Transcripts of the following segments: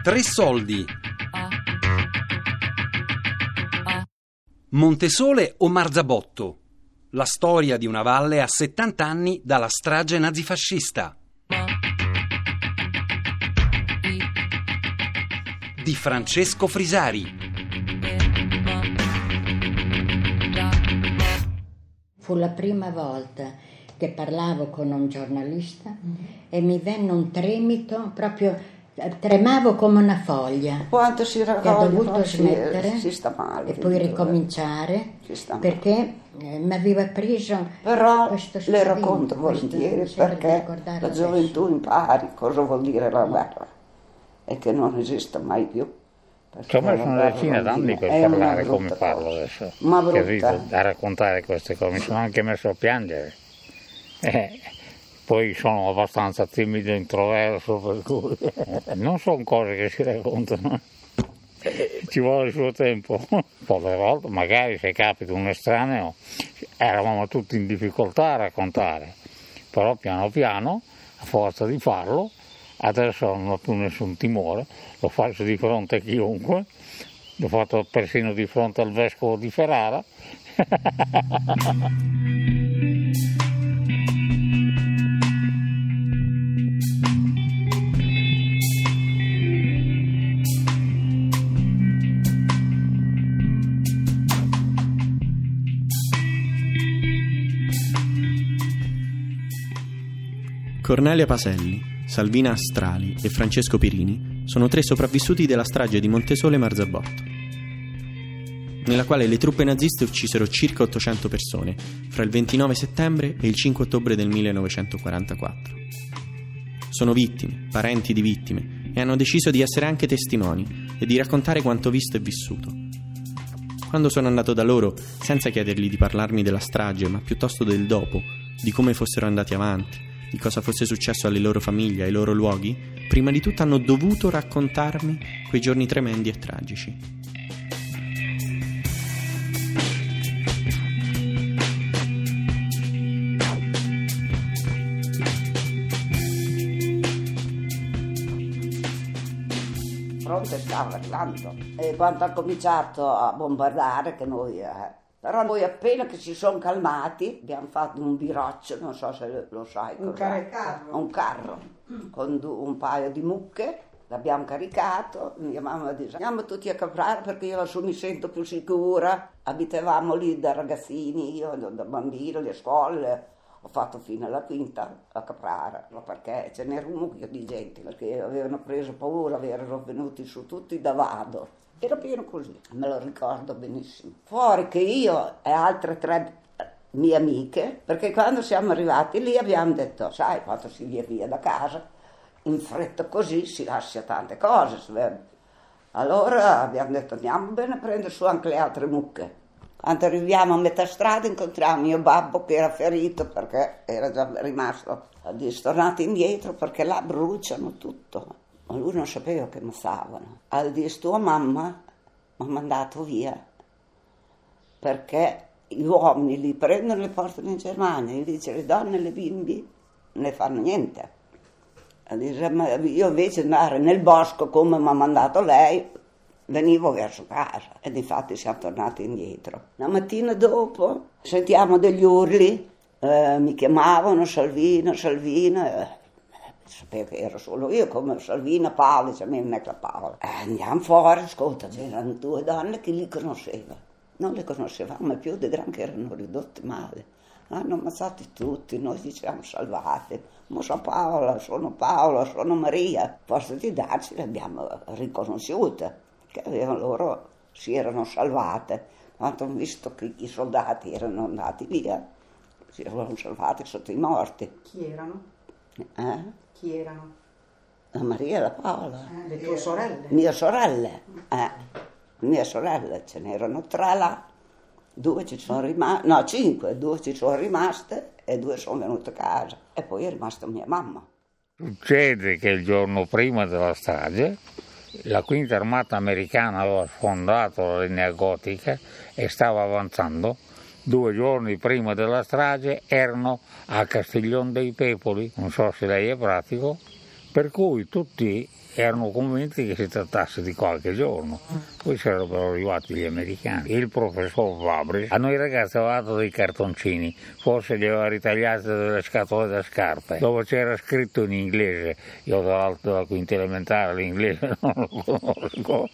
Tre soldi. Montesole o Marzabotto? La storia di una valle a 70 anni dalla strage nazifascista. Di Francesco Frisari. Fu la prima volta che parlavo con un giornalista e mi venne un tremito proprio tremavo come una foglia. Quanto si Che ho raccoglie, dovuto si, smettere si sta male. e poi ricominciare Si sta male. perché eh, mi aveva preso Però questo le racconto volentieri perché la adesso. gioventù impari cosa vuol dire la guerra e che non esista mai più. Perché Ci ho messo la una decina d'anni per parlare come parlo adesso. Ma brutta. Capito? A raccontare queste cose. Mi sono anche messo a piangere. Eh, poi sono abbastanza timido e introverso, per cui non sono cose che si raccontano. Ci vuole il suo tempo. Alle volte, magari se capita un estraneo, eravamo tutti in difficoltà a raccontare. Però piano piano, a forza di farlo, adesso non ho più nessun timore, lo faccio di fronte a chiunque, l'ho fatto persino di fronte al vescovo di Ferrara. Cornelia Paselli, Salvina Astrali e Francesco Pirini sono tre sopravvissuti della strage di Montesole Marzabotto, nella quale le truppe naziste uccisero circa 800 persone fra il 29 settembre e il 5 ottobre del 1944. Sono vittime, parenti di vittime, e hanno deciso di essere anche testimoni e di raccontare quanto visto e vissuto. Quando sono andato da loro, senza chiedergli di parlarmi della strage, ma piuttosto del dopo, di come fossero andati avanti, di cosa fosse successo alle loro famiglie, ai loro luoghi, prima di tutto hanno dovuto raccontarmi quei giorni tremendi e tragici. fronte stava arrivando. E quando ha cominciato a bombardare, che noi... eh, però noi appena che si sono calmati abbiamo fatto un biroccio, non so se lo sai. Un carro. Un carro con un paio di mucche, l'abbiamo caricato, mia mamma dice andiamo tutti a caprare perché io lassù mi sento più sicura. Abitavamo lì da ragazzini, io da, bambino, le scuole, ho fatto fino alla quinta a Caprara, ma perché ce n'era un mucchio di gente perché avevano preso paura, erano venuti su tutti da Vado. Era pieno così, me lo ricordo benissimo. Fuori che io e altre tre mie amiche, perché quando siamo arrivati lì abbiamo detto, sai, quando si via via da casa, in fretta così si lascia tante cose. se- Allora abbiamo detto andiamo bene a prendere su anche le altre mucche. Quando arriviamo a metà strada incontriamo mio babbo che era ferito perché era già rimasto. Dice tornate indietro perché là bruciano tutto. Lui non sapeva che massavano. Al dice tua mamma mi ha mandato via perché gli uomini li prendono e li portano in Germania, dice le donne e le bimbi non ne fanno niente. E dice, "Ma io invece andare nel bosco come mi ha mandato lei, venivo verso casa e infatti siamo tornati indietro. La mattina dopo sentiamo degli urli, eh, mi chiamavano Salvina, Salvina, eh, sapevo che ero solo io come Salvina, Paola, cioè me la Paola. Eh, andiamo fuori, ascolta, c'erano due donne che li conosceva. Non le conoscevamo più, di gran che erano ridotte male. Hanno ammazzati tutti, noi ci siamo salvati. Ma sono Paola, sono Paola, sono Maria. Posto di darci le abbiamo riconosciute, che avevano loro, si erano salvate. Quando hanno visto che i soldati erano andati via, si erano salvati sotto i morti. Chi erano? Eh? Chi erano? La Maria e la Paola. Eh, le tue sorelle? Mie sorelle, eh, mie sorelle, ce n'erano tre là, due ci sono rimaste, no cinque, due ci sono rimaste e due sono venute a casa e poi è rimasta mia mamma. Succede che il giorno prima della strage la quinta armata americana aveva sfondato la linea gotica e stava avanzando. Due giorni prima della strage erano a Castiglione dei Pepoli, non so se lei è pratico, per cui tutti erano convinti che si trattasse di qualche giorno. Poi sarebbero arrivati gli americani. Il professor Fabri a noi ragazzi aveva dato dei cartoncini, forse li aveva ritagliati delle scatole da scarpe, dove c'era scritto in inglese, io tra l'altro dalla quinta elementare l'inglese non lo conosco,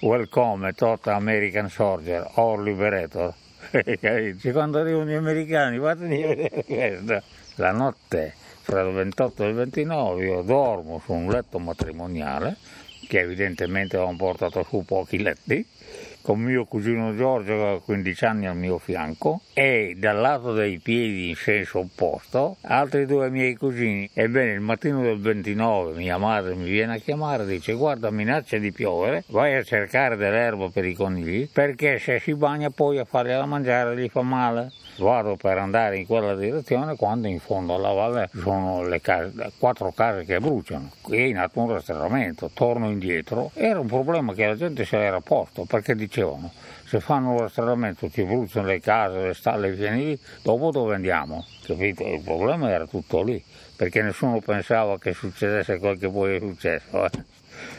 Welcome, tot American Soldier, or Liberator. Quando arrivano gli americani, fatemi vedere questa. La notte fra il 28 e il 29 io dormo su un letto matrimoniale che evidentemente avevano portato su pochi letti con mio cugino Giorgio che ha 15 anni al mio fianco e dal lato dei piedi in senso opposto altri due miei cugini. Ebbene, il mattino del 29 mia madre mi viene a chiamare e dice guarda minaccia di piovere, vai a cercare dell'erba per i conigli perché se si bagna poi a fargliela mangiare gli fa male. Vado per andare in quella direzione quando in fondo alla valle sono le case, quattro case che bruciano. È in atto un rastrellamento, torno indietro. Era un problema che la gente se l'era posto perché dicevano se fanno un rastrellamento ci bruciano le case, le stalle, i fienili, dopo dove andiamo? Capito? Il problema era tutto lì perché nessuno pensava che succedesse quel che poi è successo. Eh?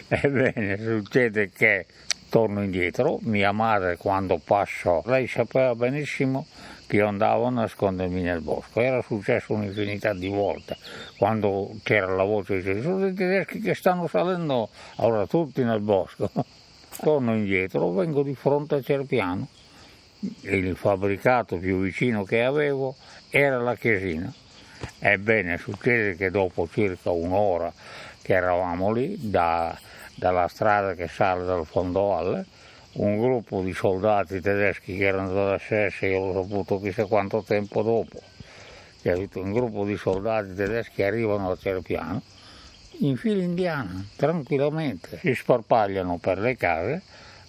Ebbene, succede che torno indietro, mia madre quando passo, lei sapeva benissimo che io andavo a nascondermi nel bosco. Era successo un'infinità di volte quando c'era la voce di sono i tedeschi che stanno salendo, ora tutti nel bosco. Torno indietro, vengo di fronte a Cerpiano. Il fabbricato più vicino che avevo era la chiesina. Ebbene, succede che dopo circa un'ora che eravamo lì, da, dalla strada che sale dal fondovalle, un gruppo di soldati tedeschi che erano dalla SS, io l'ho saputo chissà quanto tempo dopo, un gruppo di soldati tedeschi arrivano a Cerpiano in fila indiana, tranquillamente, si sparpagliano per le case,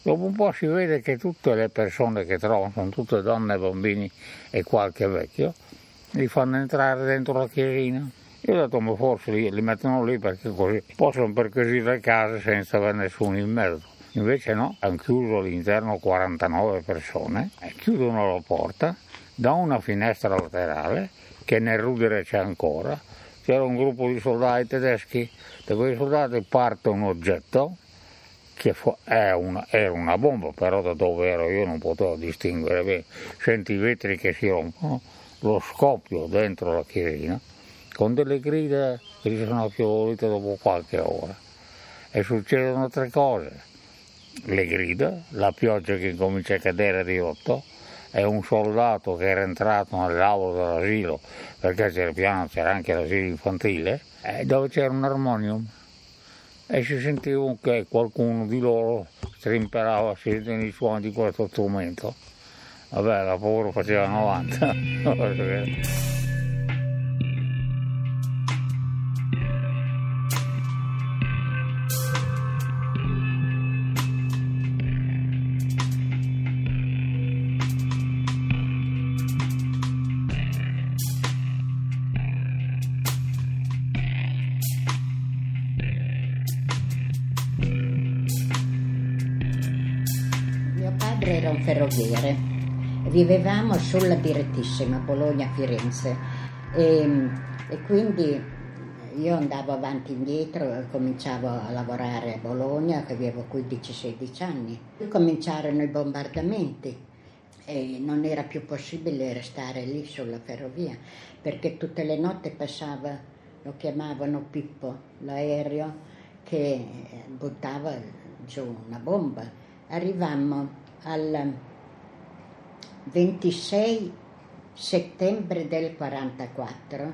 dopo un po' si vede che tutte le persone che trovano sono tutte donne, bambini e qualche vecchio, li fanno entrare dentro la chiesina. Io ho detto, ma forse li, li mettono lì perché così possono perquisire le case senza avere nessuno in mezzo. Invece no, hanno chiuso all'interno 49 persone, chiudono la porta, da una finestra laterale, che nel rudere c'è ancora, c'era un gruppo di soldati tedeschi, da quei soldati parte un oggetto, che una, era una bomba, però da dove ero io non potevo distinguere bene, senti i vetri che si rompono, lo scoppio dentro la chiesina, con delle grida che si sono affievolite dopo qualche ora. E succedono tre cose le grida, la pioggia che comincia a cadere di rotto e un soldato che era entrato nell'aula dell'asilo, perché c'era piano c'era anche l'asilo infantile, dove c'era un armonium e si sentiva che qualcuno di loro strimperava i suoni di questo strumento. Vabbè, la paura faceva 90. era un ferroviere. Vivevamo sulla direttissima Bologna-Firenze e, e quindi io andavo avanti e indietro, cominciavo a lavorare a Bologna, che avevo 15-16 anni. Cominciarono i bombardamenti e non era più possibile restare lì sulla ferrovia perché tutte le notti passava, lo chiamavano Pippo, l'aereo che buttava giù una bomba. Arrivammo al 26 settembre del 44,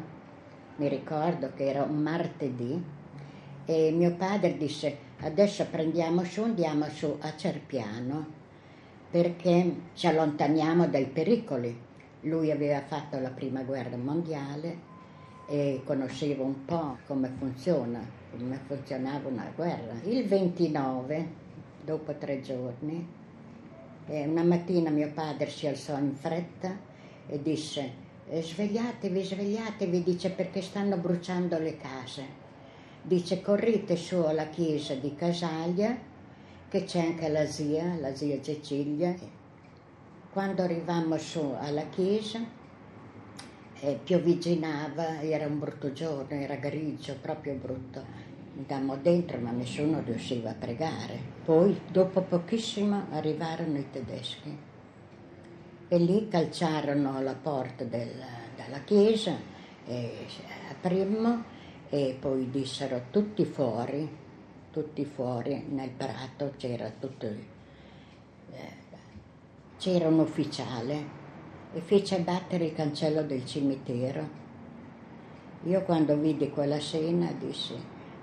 mi ricordo che era un martedì, e mio padre disse adesso prendiamo su, andiamo su a Cerpiano perché ci allontaniamo dai pericoli. Lui aveva fatto la prima guerra mondiale e conosceva un po' come funziona, come funzionava una guerra. Il 29, dopo tre giorni, e una mattina mio padre si alzò in fretta e disse eh, svegliatevi, svegliatevi, dice perché stanno bruciando le case. Dice correte su alla chiesa di Casaglia, che c'è anche la zia, la zia Cecilia. Quando arrivammo su alla chiesa, eh, piovigginava, era un brutto giorno, era grigio, proprio brutto. Andammo dentro ma nessuno riusciva a pregare. Poi dopo pochissimo arrivarono i tedeschi e lì calciarono la porta del, della chiesa e aprimmo e poi dissero tutti fuori, tutti fuori nel prato c'era tutto, eh, c'era un ufficiale e fece battere il cancello del cimitero. Io quando vidi quella scena dissi,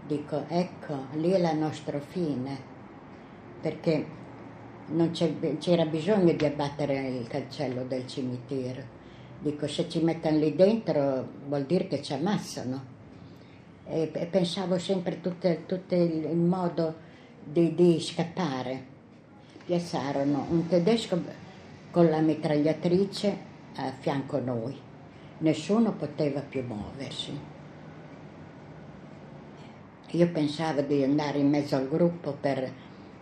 dico ecco, lì è la nostra fine, perché non c'era bisogno di abbattere il cancello del cimitero. Dico, se ci mettono lì dentro vuol dire che ci ammassano. E, e pensavo sempre tutto, il modo di, di scappare. Piazzarono un tedesco con la mitragliatrice a fianco a noi. Nessuno poteva più muoversi. Io pensavo di andare in mezzo al gruppo per,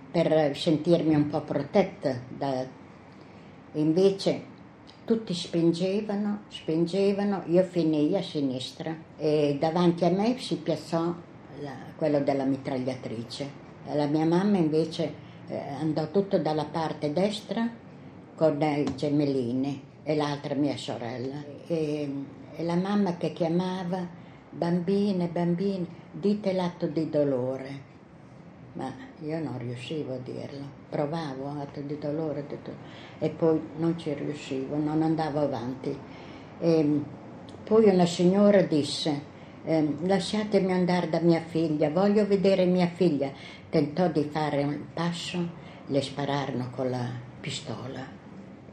per sentirmi un po' protetta, da... invece tutti spingevano, spingevano, io finii a sinistra e davanti a me si piazzò la, quello della mitragliatrice. La mia mamma invece eh, andò tutto dalla parte destra con i gemellini e l'altra mia sorella. E, e la mamma che chiamava bambine, bambine, dite l'atto di dolore. Ma io non riuscivo a dirlo, provavo atto di dolore e poi non ci riuscivo, non andavo avanti. E poi una signora disse, eh, lasciatemi andare da mia figlia, voglio vedere mia figlia. Tentò di fare un passo, le spararono con la pistola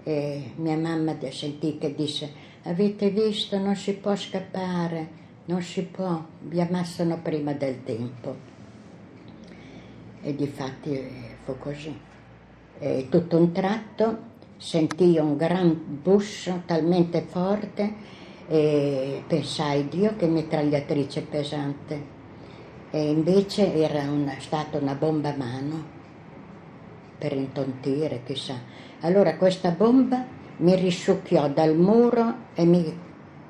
e mia mamma sentì disse avete visto non si può scappare, non si può, vi ammassano prima del tempo. E difatti eh, fu così. E tutto un tratto sentii un gran busso talmente forte e pensai Dio che mitragliatrice pesante. E invece era una, stata una bomba a mano per intontire, chissà. Allora questa bomba mi risucchiò dal muro e mi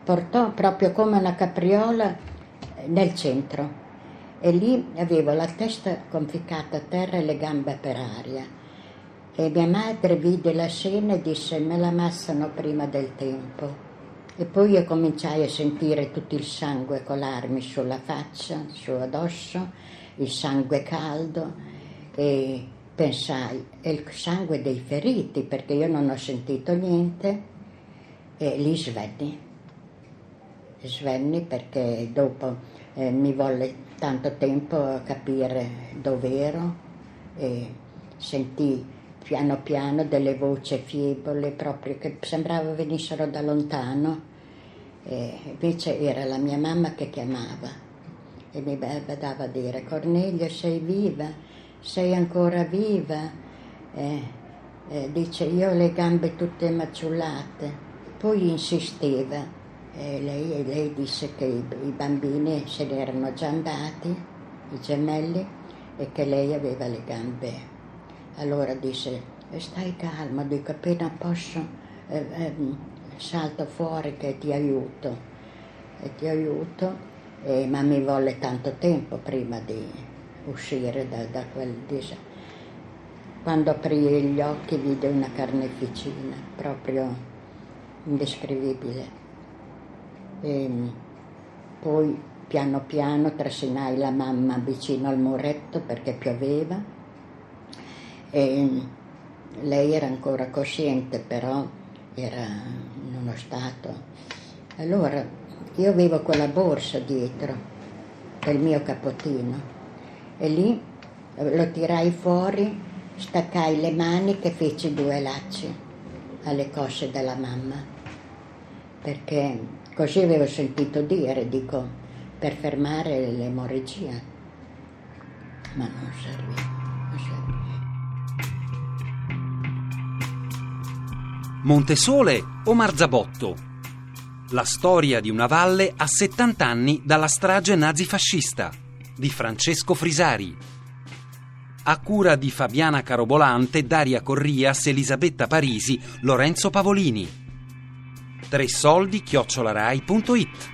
portò proprio come una capriola nel centro. E lì avevo la testa conficcata a terra e le gambe per aria. E mia madre vide la scena e disse me la massano prima del tempo. E poi io cominciai a sentire tutto il sangue colarmi sulla faccia, su addosso, il sangue caldo e pensai, è il sangue dei feriti, perché io non ho sentito niente, e lì svenni. Svenni perché dopo eh, mi volle tanto tempo a capire dove ero e sentì piano piano delle voci fiebole proprio che sembrava venissero da lontano. E invece era la mia mamma che chiamava e mi dava a dire Cornelia sei viva? sei ancora viva? Eh, eh, dice, io ho le gambe tutte maciullate. Poi insisteva, eh, lei, lei, disse che i, i bambini se ne erano già andati, i gemelli, e che lei aveva le gambe. Allora disse, stai calma, dico, appena posso eh, ehm, salto fuori che ti aiuto. E ti aiuto, ma mi volle tanto tempo prima di uscire da, da quel disagio. Quando aprì gli occhi vide una carneficina proprio indescrivibile. E poi piano piano trasinai la mamma vicino al muretto perché pioveva e lei era ancora cosciente però era in uno stato. Allora io avevo quella borsa dietro del mio capotino e lì lo tirai fuori, staccai le mani che feci due lacci alle cosce della mamma, perché così avevo sentito dire, dico, per fermare l'emorragia, ma non servì, non servì. Montesole o Marzabotto? La storia di una valle a 70 anni dalla strage nazifascista di Francesco Frisari. A cura di Fabiana Carobolante, Daria Corrias, Elisabetta Parisi, Lorenzo Pavolini. Tre soldi chiocciolarai.it